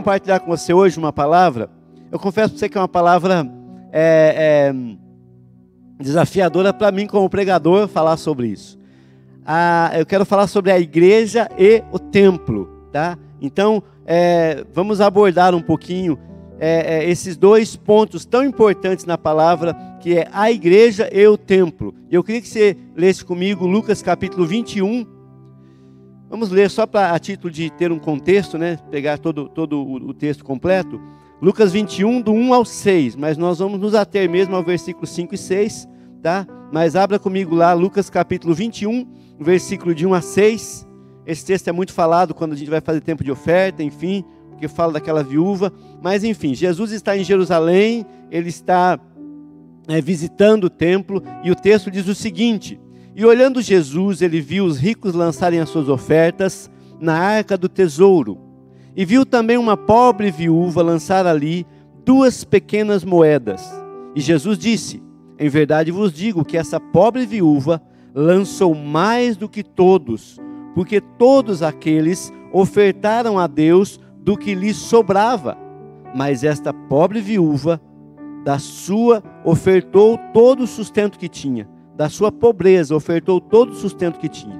compartilhar com você hoje uma palavra. Eu confesso para você que é uma palavra é, é, desafiadora para mim, como pregador, falar sobre isso. Ah, eu quero falar sobre a igreja e o templo, tá? Então, é, vamos abordar um pouquinho é, é, esses dois pontos tão importantes na palavra, que é a igreja e o templo. Eu queria que você lesse comigo Lucas capítulo 21. Vamos ler só para a título de ter um contexto, né? Pegar todo, todo o, o texto completo. Lucas 21, do 1 ao 6, mas nós vamos nos ater mesmo ao versículo 5 e 6, tá? Mas abra comigo lá, Lucas capítulo 21, versículo de 1 a 6. Esse texto é muito falado quando a gente vai fazer tempo de oferta, enfim, porque fala daquela viúva. Mas enfim, Jesus está em Jerusalém, ele está é, visitando o templo, e o texto diz o seguinte: E olhando Jesus, ele viu os ricos lançarem as suas ofertas na arca do tesouro e viu também uma pobre viúva lançar ali duas pequenas moedas. E Jesus disse: Em verdade vos digo que essa pobre viúva lançou mais do que todos, porque todos aqueles ofertaram a Deus do que lhes sobrava. Mas esta pobre viúva, da sua, ofertou todo o sustento que tinha, da sua pobreza, ofertou todo o sustento que tinha.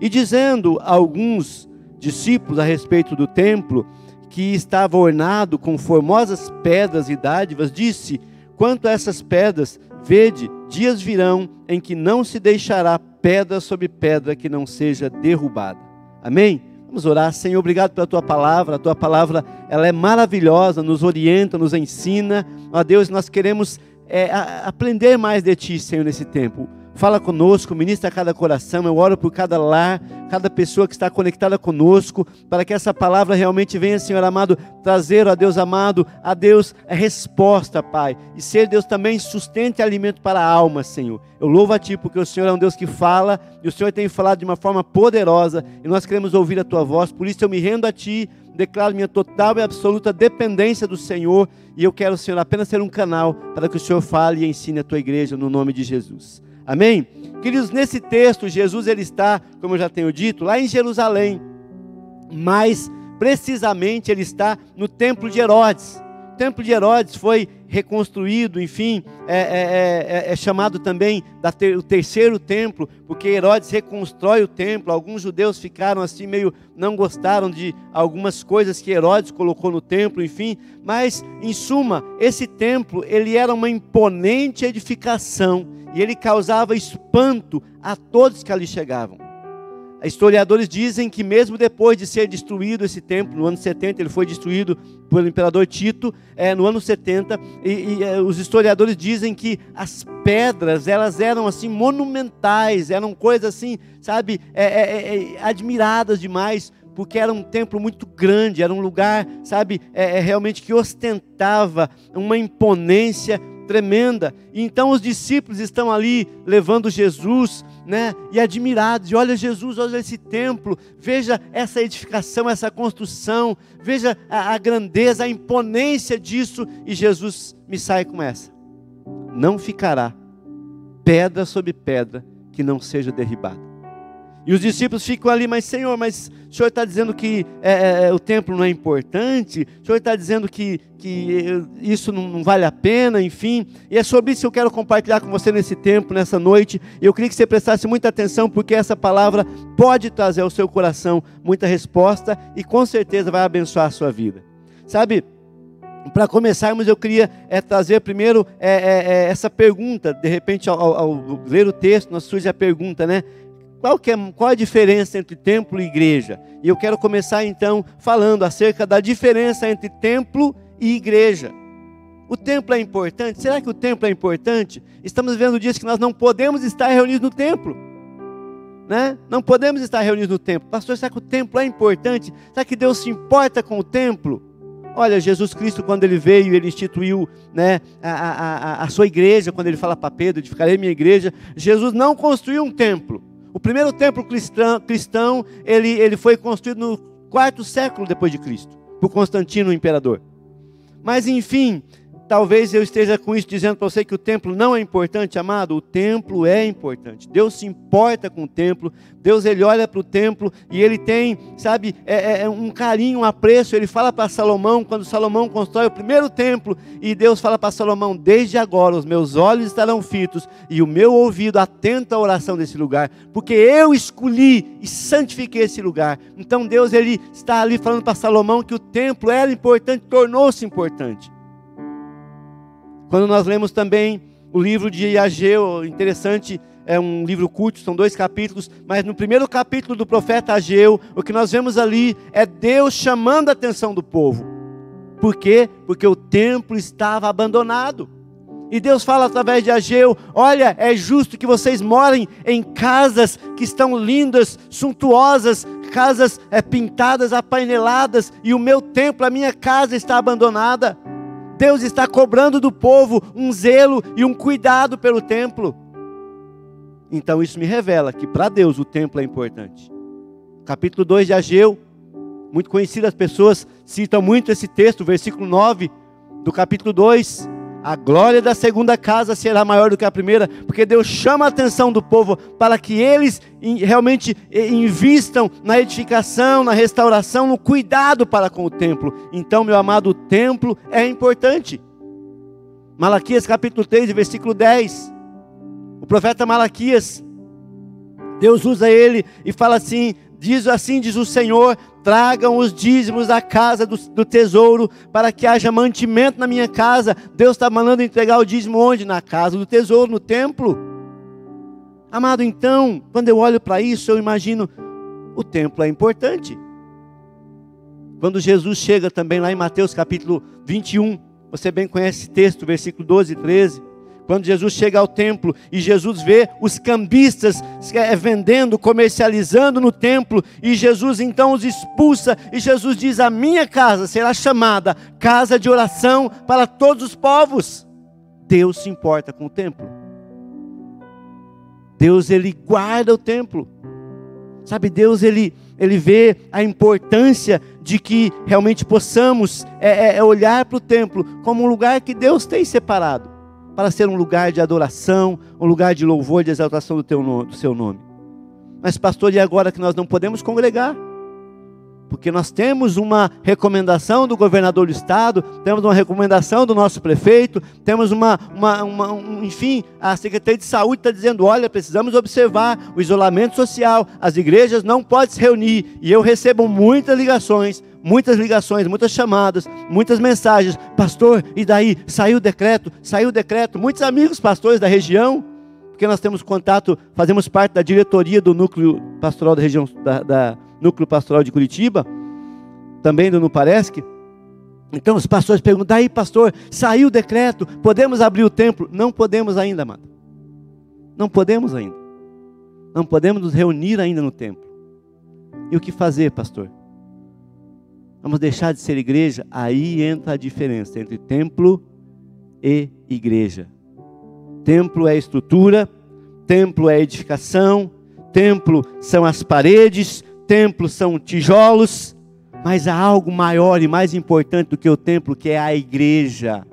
E dizendo alguns discípulos a respeito do templo, que estava ornado com formosas pedras e dádivas, disse: Quanto a essas pedras, vede, dias virão em que não se deixará pedra sobre pedra que não seja derrubada. Amém? Vamos orar, Senhor, obrigado pela tua palavra. A tua palavra, ela é maravilhosa, nos orienta, nos ensina. Ó Deus, nós queremos é, aprender mais de ti, Senhor, nesse tempo. Fala conosco, ministra cada coração. Eu oro por cada lar, cada pessoa que está conectada conosco, para que essa palavra realmente venha, Senhor amado, trazer, a Deus amado, a Deus a resposta, Pai. E ser Deus também sustente alimento para a alma, Senhor. Eu louvo a Ti porque o Senhor é um Deus que fala e o Senhor tem falado de uma forma poderosa e nós queremos ouvir a Tua voz. Por isso eu me rendo a Ti, declaro minha total e absoluta dependência do Senhor e eu quero, Senhor, apenas ser um canal para que o Senhor fale e ensine a Tua igreja no nome de Jesus. Amém? Queridos, nesse texto, Jesus ele está, como eu já tenho dito, lá em Jerusalém. Mas, precisamente, ele está no templo de Herodes. O templo de Herodes foi reconstruído, enfim, é, é, é, é chamado também ter, o terceiro templo, porque Herodes reconstrói o templo. Alguns judeus ficaram assim, meio não gostaram de algumas coisas que Herodes colocou no templo, enfim. Mas, em suma, esse templo ele era uma imponente edificação e ele causava espanto a todos que ali chegavam. Historiadores dizem que mesmo depois de ser destruído esse templo, no ano 70, ele foi destruído pelo imperador Tito, é, no ano 70, e, e é, os historiadores dizem que as pedras, elas eram assim monumentais, eram coisas assim, sabe, é, é, é, é admiradas demais, porque era um templo muito grande, era um lugar, sabe, realmente que ostentava uma imponência tremenda. E então os discípulos estão ali levando Jesus, né? E admirados. E olha Jesus, olha esse templo, veja essa edificação, essa construção, veja a, a grandeza, a imponência disso. E Jesus me sai com essa: não ficará pedra sobre pedra que não seja derribada. E os discípulos ficam ali, mas Senhor, mas o Senhor está dizendo que é, é, é, o templo não é importante, o Senhor está dizendo que, que isso não, não, vale a pena, enfim. E é sobre isso que eu quero compartilhar com você nesse tempo, nessa noite. Eu queria que você prestasse muita atenção, porque essa palavra pode trazer ao seu coração muita resposta e com certeza vai abençoar a sua vida. Sabe, para começarmos, eu queria é, trazer primeiro é essa pergunta. De repente, ao, ao, ler o texto, surge a pergunta, né? Qual, é, qual a diferença entre templo e igreja? E eu quero começar então falando acerca da diferença entre templo e igreja. O templo é importante? Será que o templo é importante? Estamos vendo dias que nós não podemos estar reunidos no templo. Né? Não podemos estar reunidos no templo. Pastor, será que o templo é importante? Será que Deus se importa com o templo? Olha, Jesus Cristo, quando ele veio, ele instituiu né, a, a, a sua igreja, quando ele fala para Pedro, edificarei minha igreja, Jesus não construiu um templo. O primeiro templo cristão, cristão ele, ele foi construído no quarto século depois de Cristo, por Constantino, o imperador. Mas enfim, Talvez eu esteja com isso dizendo para você que o templo não é importante, amado. O templo é importante. Deus se importa com o templo. Deus ele olha para o templo e ele tem, sabe, é, é, é um carinho, um apreço. Ele fala para Salomão quando Salomão constrói o primeiro templo e Deus fala para Salomão: desde agora os meus olhos estarão fitos e o meu ouvido atento à oração desse lugar, porque eu escolhi e santifiquei esse lugar. Então Deus ele está ali falando para Salomão que o templo era importante, tornou-se importante. Quando nós lemos também o livro de Ageu, interessante, é um livro curto, são dois capítulos, mas no primeiro capítulo do profeta Ageu, o que nós vemos ali é Deus chamando a atenção do povo. Por quê? Porque o templo estava abandonado. E Deus fala através de Ageu: Olha, é justo que vocês morem em casas que estão lindas, suntuosas, casas é, pintadas, apaineladas, e o meu templo, a minha casa está abandonada. Deus está cobrando do povo um zelo e um cuidado pelo templo. Então isso me revela que para Deus o templo é importante. Capítulo 2 de Ageu, muito conhecido, as pessoas citam muito esse texto, versículo 9 do capítulo 2. A glória da segunda casa será maior do que a primeira, porque Deus chama a atenção do povo para que eles realmente invistam na edificação, na restauração, no cuidado para com o templo. Então, meu amado, o templo é importante. Malaquias capítulo 3, versículo 10. O profeta Malaquias, Deus usa ele e fala assim: diz assim diz o Senhor: tragam os dízimos da casa do, do, tesouro, para que haja mantimento na minha casa. Deus está mandando entregar o dízimo onde? Na casa do tesouro, no templo. Amado, então, quando eu olho para isso, eu imagino o templo é importante. Quando Jesus chega também lá em Mateus capítulo 21, você bem conhece esse texto, versículo 12 e 13. Quando Jesus chega ao templo e Jesus vê os cambistas é, vendendo, comercializando no templo, e Jesus então os expulsa, e Jesus diz: A minha casa será chamada casa de oração para todos os povos. Deus se importa com o templo. Deus ele guarda o templo. Sabe, Deus ele, ele vê a importância de que realmente possamos é, é olhar para o templo como um lugar que Deus tem separado para ser um lugar de adoração, um lugar de louvor, de exaltação do, teu nome, do seu nome. Mas, pastor, e agora que nós não podemos congregar? Porque nós temos uma recomendação do governador do estado, temos uma recomendação do nosso prefeito, temos uma, uma, uma um, enfim, a Secretaria de Saúde está dizendo: olha, precisamos observar o isolamento social, as igrejas não podem se reunir. E eu recebo muitas ligações muitas ligações, muitas chamadas, muitas mensagens. Pastor, e daí? Saiu o decreto, saiu o decreto. Muitos amigos pastores da região, porque nós temos contato, fazemos parte da diretoria do núcleo pastoral da região, da, da núcleo pastoral de Curitiba, também do Nuparesc. Então os pastores perguntam, aí pastor, saiu o decreto, podemos abrir o templo? Não podemos ainda, amado. Não podemos ainda. Não podemos nos reunir ainda no templo. E o que fazer, pastor? Vamos deixar de ser igreja? Aí entra a diferença entre templo e igreja. Templo é estrutura, templo é edificação, templo são as paredes, templo são tijolos, mas há algo maior e mais importante do que o templo, que é a igreja.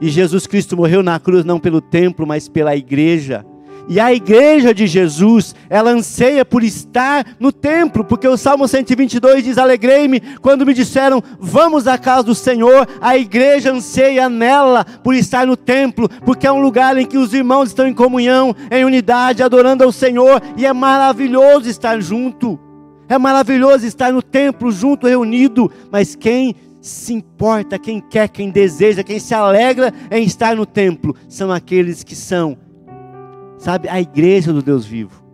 E Jesus Cristo morreu na cruz não pelo templo, mas pela igreja. E a igreja de Jesus, ela anseia por estar no templo, porque o Salmo 122 diz: Alegrei-me quando me disseram, vamos à casa do Senhor. A igreja anseia nela por estar no templo, porque é um lugar em que os irmãos estão em comunhão, em unidade, adorando ao Senhor, e é maravilhoso estar junto. É maravilhoso estar no templo junto, reunido, mas quem se importa, quem quer, quem deseja, quem se alegra em estar no templo, são aqueles que são Sabe, a igreja do Deus vivo.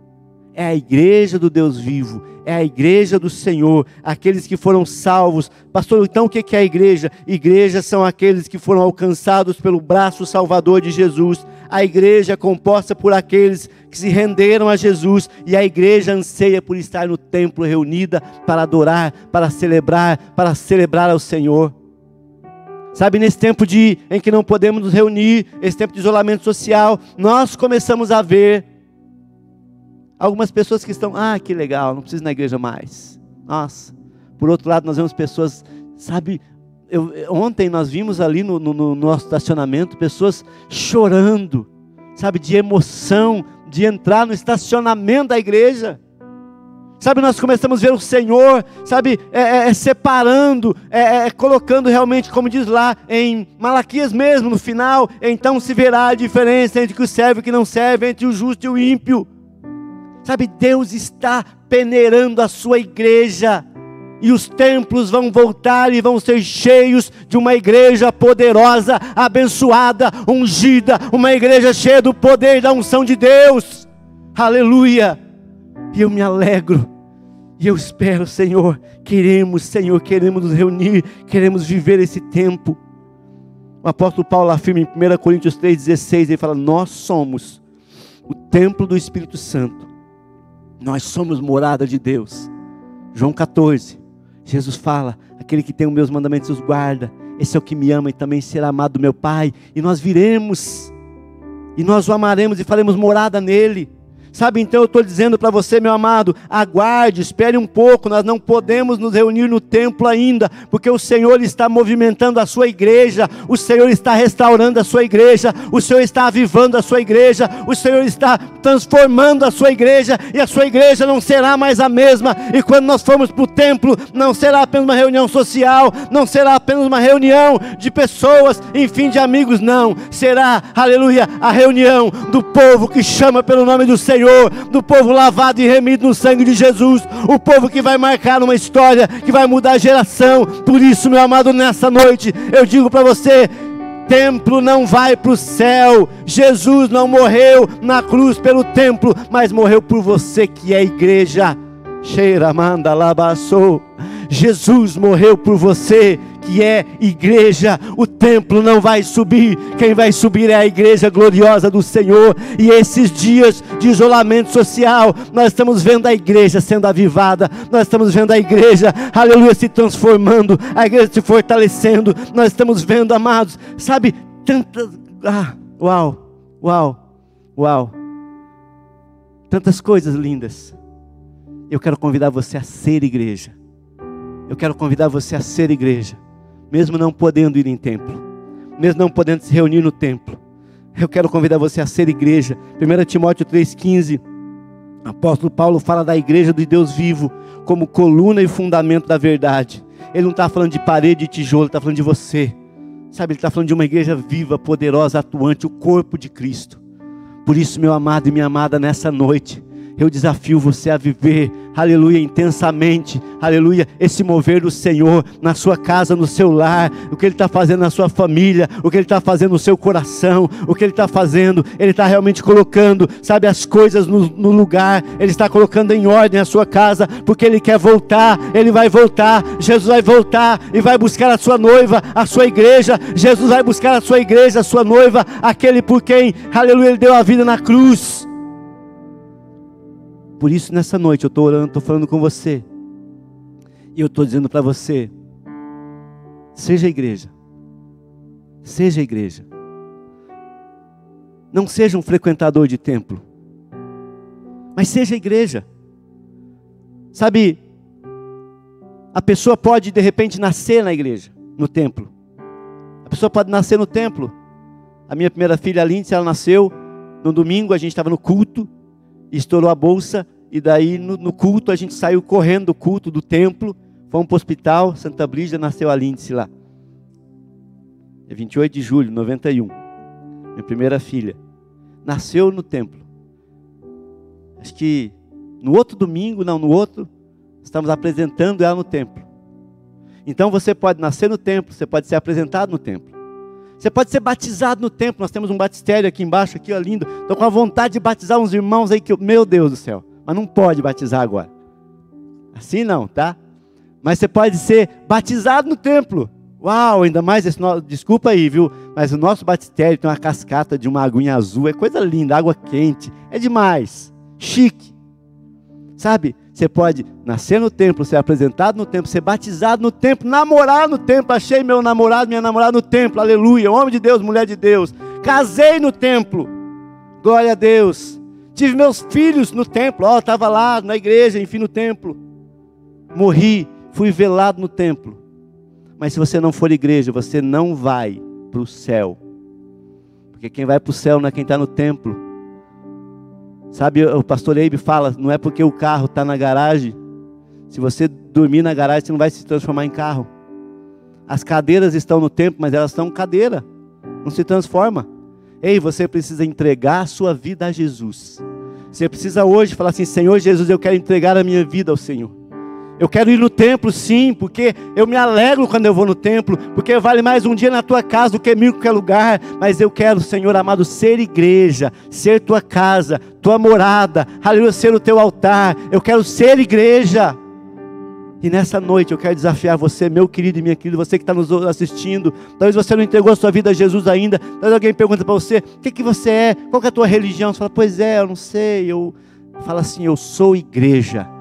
É a igreja do Deus vivo, é a igreja do Senhor, aqueles que foram salvos. Pastor, então o que é a igreja? Igreja são aqueles que foram alcançados pelo braço salvador de Jesus. A igreja é composta por aqueles que se renderam a Jesus e a igreja anseia por estar no templo reunida para adorar, para celebrar, para celebrar ao Senhor. Sabe, nesse tempo de, em que não podemos nos reunir, esse tempo de isolamento social, nós começamos a ver algumas pessoas que estão, ah, que legal, não preciso ir na igreja mais. Nossa. Por outro lado, nós vemos pessoas, sabe, eu, ontem nós vimos ali no, no, no nosso estacionamento pessoas chorando, sabe, de emoção, de entrar no estacionamento da igreja. Sabe, nós começamos a ver o Senhor, sabe, é, é, é separando, é, é, é, colocando realmente, como diz lá em Malaquias mesmo, no final, então se verá a diferença entre o que serve e o que não serve, entre o justo e o ímpio. Sabe, Deus está peneirando a sua igreja, e os templos vão voltar e vão ser cheios de uma igreja poderosa, abençoada, ungida, uma igreja cheia do poder e da unção de Deus. Aleluia! E eu me alegro e eu espero, Senhor, queremos, Senhor, queremos nos reunir, queremos viver esse tempo. O apóstolo Paulo afirma em 1 Coríntios 3,16, ele fala: Nós somos o templo do Espírito Santo, nós somos morada de Deus. João 14, Jesus fala: Aquele que tem os meus mandamentos os guarda, esse é o que me ama e também será amado do meu Pai, e nós viremos, e nós o amaremos e faremos morada nele. Sabe, então eu estou dizendo para você, meu amado, aguarde, espere um pouco, nós não podemos nos reunir no templo ainda, porque o Senhor está movimentando a sua igreja, o Senhor está restaurando a sua igreja, o Senhor está avivando a sua igreja, o Senhor está transformando a sua igreja, e a sua igreja não será mais a mesma, e quando nós formos para o templo, não será apenas uma reunião social, não será apenas uma reunião de pessoas, enfim, de amigos, não, será, aleluia, a reunião do povo que chama pelo nome do Senhor Senhor, do povo lavado e remido no sangue de Jesus, o povo que vai marcar uma história, que vai mudar a geração. Por isso, meu amado, nessa noite, eu digo para você: templo não vai para o céu. Jesus não morreu na cruz pelo templo, mas morreu por você que é igreja. Cheira, manda, labaçou. Jesus morreu por você que é igreja. O templo não vai subir, quem vai subir é a igreja gloriosa do Senhor. E esses dias de isolamento social, nós estamos vendo a igreja sendo avivada, nós estamos vendo a igreja, aleluia, se transformando, a igreja se fortalecendo. Nós estamos vendo, amados, sabe, tantas. Ah, uau, uau, uau. Tantas coisas lindas. Eu quero convidar você a ser igreja. Eu quero convidar você a ser igreja mesmo não podendo ir em templo, mesmo não podendo se reunir no templo. Eu quero convidar você a ser igreja. 1 Timóteo 3,15. Apóstolo Paulo fala da igreja do Deus vivo como coluna e fundamento da verdade. Ele não está falando de parede e tijolo, está falando de você. Sabe, ele está falando de uma igreja viva, poderosa, atuante, o corpo de Cristo. Por isso, meu amado e minha amada, nessa noite, eu desafio você a viver, aleluia, intensamente, aleluia, esse mover do Senhor na sua casa, no seu lar, o que Ele está fazendo na sua família, o que Ele está fazendo no seu coração, o que Ele está fazendo, Ele está realmente colocando, sabe, as coisas no, no, lugar, Ele está colocando em ordem a sua casa, porque Ele quer voltar, Ele vai voltar, Jesus vai voltar e vai buscar a sua noiva, a sua igreja, Jesus vai buscar a sua igreja, a sua noiva, aquele por quem, aleluia, Ele deu a vida na cruz. Por isso, nessa noite, eu estou orando, estou falando com você. E eu estou dizendo para você: seja igreja. Seja igreja. Não seja um frequentador de templo. Mas seja igreja. Sabe, a pessoa pode de repente nascer na igreja, no templo. A pessoa pode nascer no templo. A minha primeira filha, a Lindsay, ela nasceu no domingo, a gente estava no culto, estourou a bolsa, e daí no, no, culto a gente saiu correndo do culto do templo, fomos para o hospital, Santa Brígida nasceu a Lindsay lá. É 28 de julho de 91. Minha primeira filha. Nasceu no templo. Acho que no outro domingo, não, no outro, estamos apresentando ela no templo. Então você pode nascer no templo, você pode ser apresentado no templo. Você pode ser batizado no templo. Nós temos um batistério aqui embaixo, aqui, ó, lindo. Estou com a vontade de batizar uns irmãos aí que, meu Deus do céu mas não pode batizar agora. Assim não, tá? Mas você pode ser batizado no templo. Uau, ainda mais esse nosso, desculpa aí, viu? Mas o nosso batistério tem uma cascata de uma aguinha azul, é coisa linda, água quente, é demais, chique. Sabe? Você pode nascer no templo, ser apresentado no templo, ser batizado no templo, namorar no templo. Achei meu namorado, minha namorada no templo, aleluia. Homem de Deus, mulher de Deus. Casei no templo, glória a Deus. Tive meus filhos no templo, ó, estava lá na igreja, enfim, no templo. Morri, fui velado no templo. Mas se você não for igreja, você não vai para o céu. Porque quem vai para o céu não é quem está no templo. Sabe, o pastor Eibe fala, não é porque o carro está na garagem. Se você dormir na garagem, você não vai se transformar em carro. As cadeiras estão no templo, mas elas são cadeira. Não se transforma. Ei, você precisa entregar a sua vida a Jesus. Você precisa hoje falar assim: Senhor Jesus, eu quero entregar a minha vida ao Senhor. Eu quero ir no templo, sim, porque eu me alegro quando eu vou no templo, porque vale mais um dia na tua casa do que mil em qualquer lugar. Mas eu quero, Senhor amado, ser igreja, ser tua casa, tua morada, aleluia, ser o teu altar. Eu quero ser igreja. E nessa noite eu quero desafiar você, meu querido e minha querida, você que está nos assistindo. Talvez você não entregou a sua vida a Jesus ainda. Talvez alguém pergunta para você: o que, que você é? Qual é a tua religião? Você fala: pois é, eu não sei. Eu falo assim: eu sou igreja.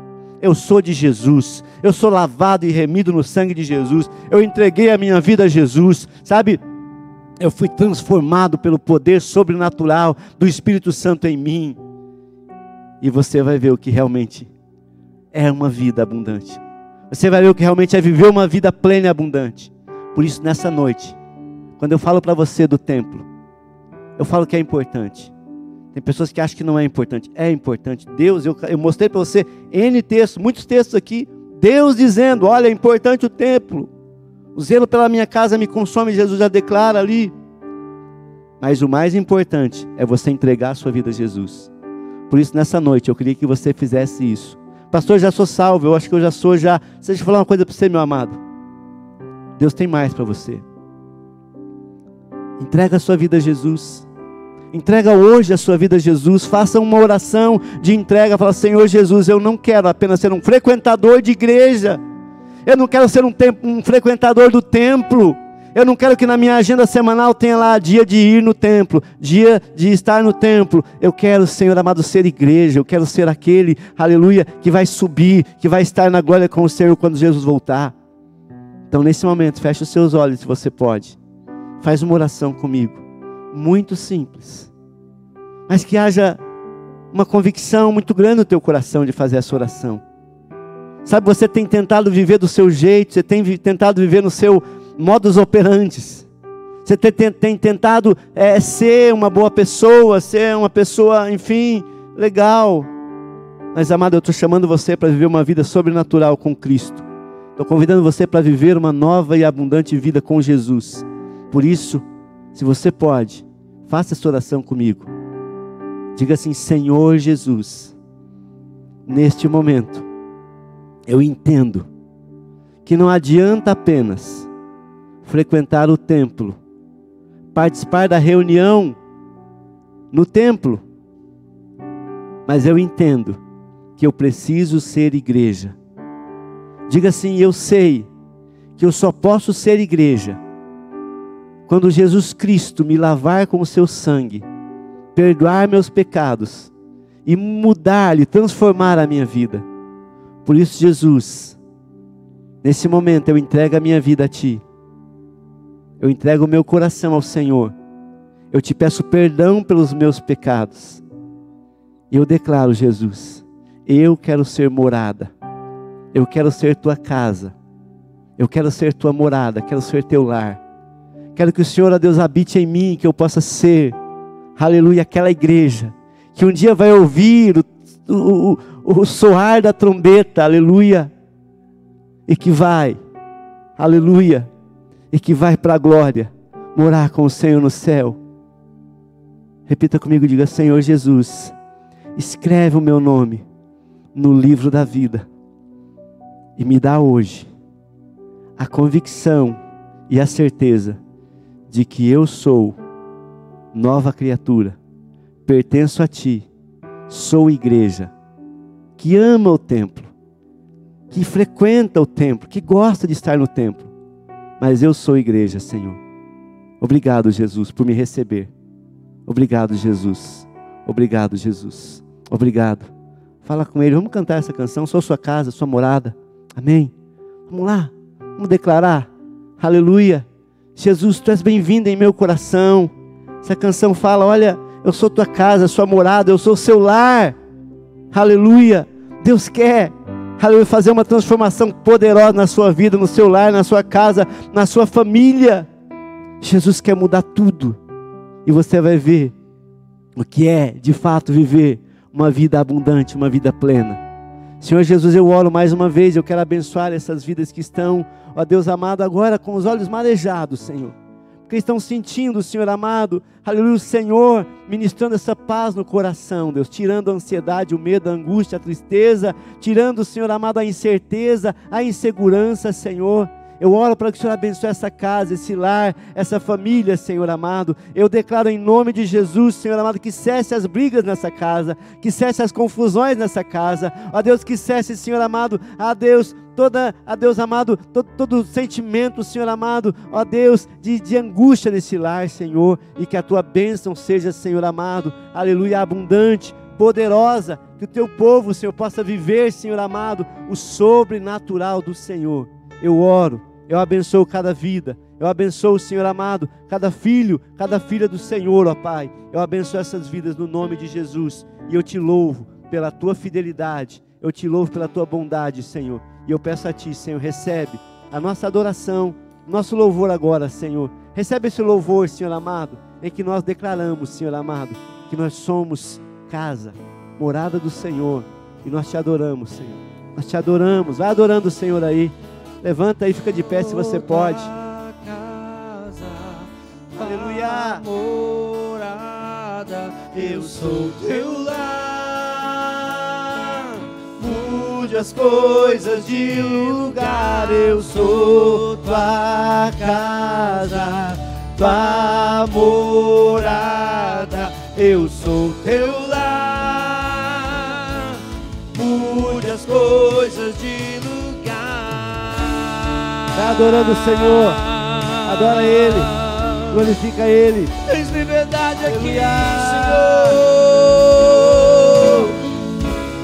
Eu sou de Jesus. Eu sou lavado e remido no sangue de Jesus. Eu entreguei a minha vida a Jesus. Sabe? Eu fui transformado pelo poder sobrenatural do Espírito Santo em mim. E você vai ver o que realmente é uma vida abundante. Você vai ver o que realmente é viver uma vida plena e abundante. Por isso, nessa noite, quando eu falo para você do templo, eu falo que é importante. Tem pessoas que acham que não é importante. É importante. Deus, eu, eu mostrei para você N textos, muitos textos aqui. Deus dizendo: olha, é importante o templo. O zelo pela minha casa me consome, Jesus já declara ali. Mas o mais importante é você entregar a sua vida a Jesus. Por isso, nessa noite, eu queria que você fizesse isso. Pastor, já sou salvo, eu acho que eu já sou já. Deixa eu falar uma coisa para você, meu amado. Deus tem mais para você. Entrega a sua vida a Jesus. Entrega hoje a sua vida a Jesus. Faça uma oração de entrega. Fala, Senhor Jesus, eu não quero apenas ser um frequentador de igreja. Eu não quero ser um, um frequentador do templo. Eu não quero que na minha agenda semanal tenha lá dia de ir no templo, dia de estar no templo. Eu quero, Senhor amado, ser igreja. Eu quero ser aquele, aleluia, que vai subir, que vai estar na glória com o Senhor quando Jesus voltar. Então, nesse momento, feche os seus olhos se você pode. Faz uma oração comigo. Muito simples. Mas que haja uma convicção muito grande no teu coração de fazer essa oração. Sabe, você tem tentado viver do seu jeito, você tem tentado viver no seu modus operantes. Você tem, tem, tem tentado é, ser uma boa pessoa, ser uma pessoa, enfim, legal. Mas, amado, eu estou chamando você para viver uma vida sobrenatural com Cristo. Estou convidando você para viver uma nova e abundante vida com Jesus. Por isso, se você pode, faça essa oração comigo. Diga assim: Senhor Jesus, neste momento, eu entendo que não adianta apenas frequentar o templo, participar da reunião no templo, mas eu entendo que eu preciso ser igreja. Diga assim: eu sei que eu só posso ser igreja quando Jesus Cristo me lavar com o seu sangue, perdoar meus pecados e mudar e transformar a minha vida. Por isso, Jesus, nesse momento eu entrego a minha vida a Ti eu entrego o meu coração ao Senhor. Eu te peço perdão pelos meus pecados. E eu declaro, Jesus, eu quero ser morada. Eu quero ser tua casa. Eu quero ser tua morada, quero ser teu lar. Quero que o Senhor, ó Deus, habite em mim, que eu possa ser, aleluia, aquela igreja que um dia vai ouvir o, o, o, o soar da trombeta, aleluia, e que vai, aleluia, e que vai para a glória morar com o Senhor no céu. Repita comigo, diga: Senhor Jesus, escreve o meu nome no livro da vida e me dá hoje a convicção e a certeza de que eu sou nova criatura, pertenço a Ti, sou igreja, que ama o templo, que frequenta o templo, que gosta de estar no templo mas eu sou igreja, Senhor. Obrigado, Jesus, por me receber. Obrigado, Jesus. Obrigado, Jesus. Obrigado. Fala com ele. Vamos cantar essa canção. Sou sua casa, sua morada. Amém. Vamos lá. Vamos declarar. Aleluia. Jesus, tu és bem-vindo em meu coração. Essa canção fala: Olha, eu sou tua casa, sua morada, eu sou seu lar. Aleluia. Deus quer, aleluia, fazer uma transformação poderosa na sua vida, no seu lar, na sua casa, na sua família. Jesus quer mudar tudo. E você vai ver o que é, de fato, viver uma vida abundante, uma vida plena. Senhor Jesus, eu oro mais uma vez, eu quero abençoar essas vidas que estão, ó Deus amado, agora com os olhos marejados, Senhor. Porque estão sentindo, Senhor amado, aleluia, o Senhor ministrando essa paz no coração, Deus, tirando a ansiedade, o medo, a angústia, a tristeza, tirando, Senhor amado, a incerteza, a insegurança, Senhor. Eu oro para que o Senhor abençoe essa casa, esse lar, essa família, Senhor amado. Eu declaro em nome de Jesus, Senhor amado, que cesse as brigas nessa casa, que cesse as confusões nessa casa. Ó Deus, que cesse, Senhor amado, a Deus, toda, a Deus amado, todo, todo sentimento, Senhor amado, ó Deus, de, de angústia nesse lar, Senhor, e que a tua bênção seja, Senhor amado, aleluia, abundante, poderosa, que o teu povo, Senhor, possa viver, Senhor amado, o sobrenatural do Senhor. Eu oro eu abençoo cada vida. Eu abençoo, Senhor amado, cada filho, cada filha do Senhor, ó Pai. Eu abençoo essas vidas no nome de Jesus. E eu te louvo pela tua fidelidade. Eu te louvo pela tua bondade, Senhor. E eu peço a ti, Senhor, recebe a nossa adoração, nosso louvor agora, Senhor. Recebe esse louvor, Senhor amado, em que nós declaramos, Senhor amado, que nós somos casa, morada do Senhor. E nós te adoramos, Senhor. Nós te adoramos. Vai adorando o Senhor aí. Levanta aí, fica de pé se você pode. Aleluia. Morada, eu sou teu lar. Mude as coisas de lugar, eu sou tua casa, tua morada, eu sou teu Vai adorando o Senhor. Adora Ele. Glorifica Ele. Tens liberdade aqui, Senhor.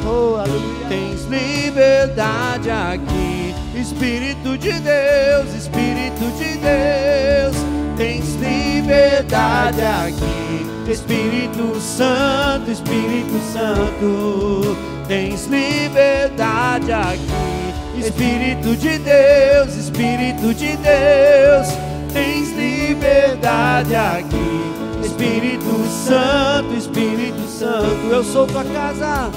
Oh, aleluia. Tens liberdade aqui. Espírito de Deus, Espírito de Deus. Tens liberdade aqui. Espírito Santo, Espírito Santo. Tens liberdade aqui. Espírito de Deus, Espírito de Deus, tens liberdade aqui. Espírito Santo, Espírito Santo, eu sou tua casa.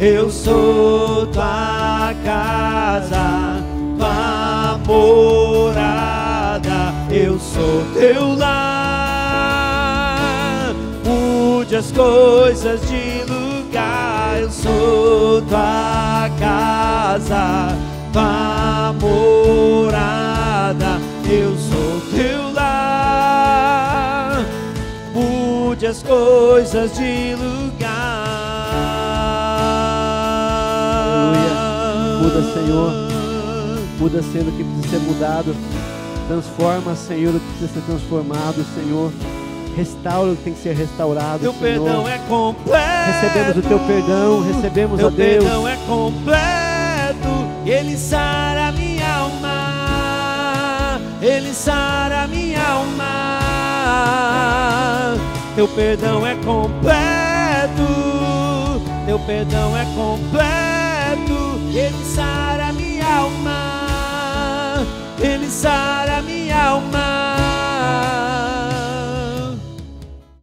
Eu sou tua casa, tua morada. Eu sou teu lar. Mude as coisas de lugar. Sou tua casa, tua morada. Eu sou teu lar. Mude as coisas de lugar. Muda, Senhor. Muda, Senhor, o que precisa ser mudado. Transforma, Senhor, o que precisa ser transformado, Senhor. Restaura o que tem que ser restaurado, Teu Senhor. perdão é completo. Recebemos o teu perdão, recebemos, Teu ó Deus. perdão é completo. Ele sara minha alma. Ele sara minha alma. Teu perdão é completo. Teu perdão é completo. Ele sara minha alma. Ele sara minha alma.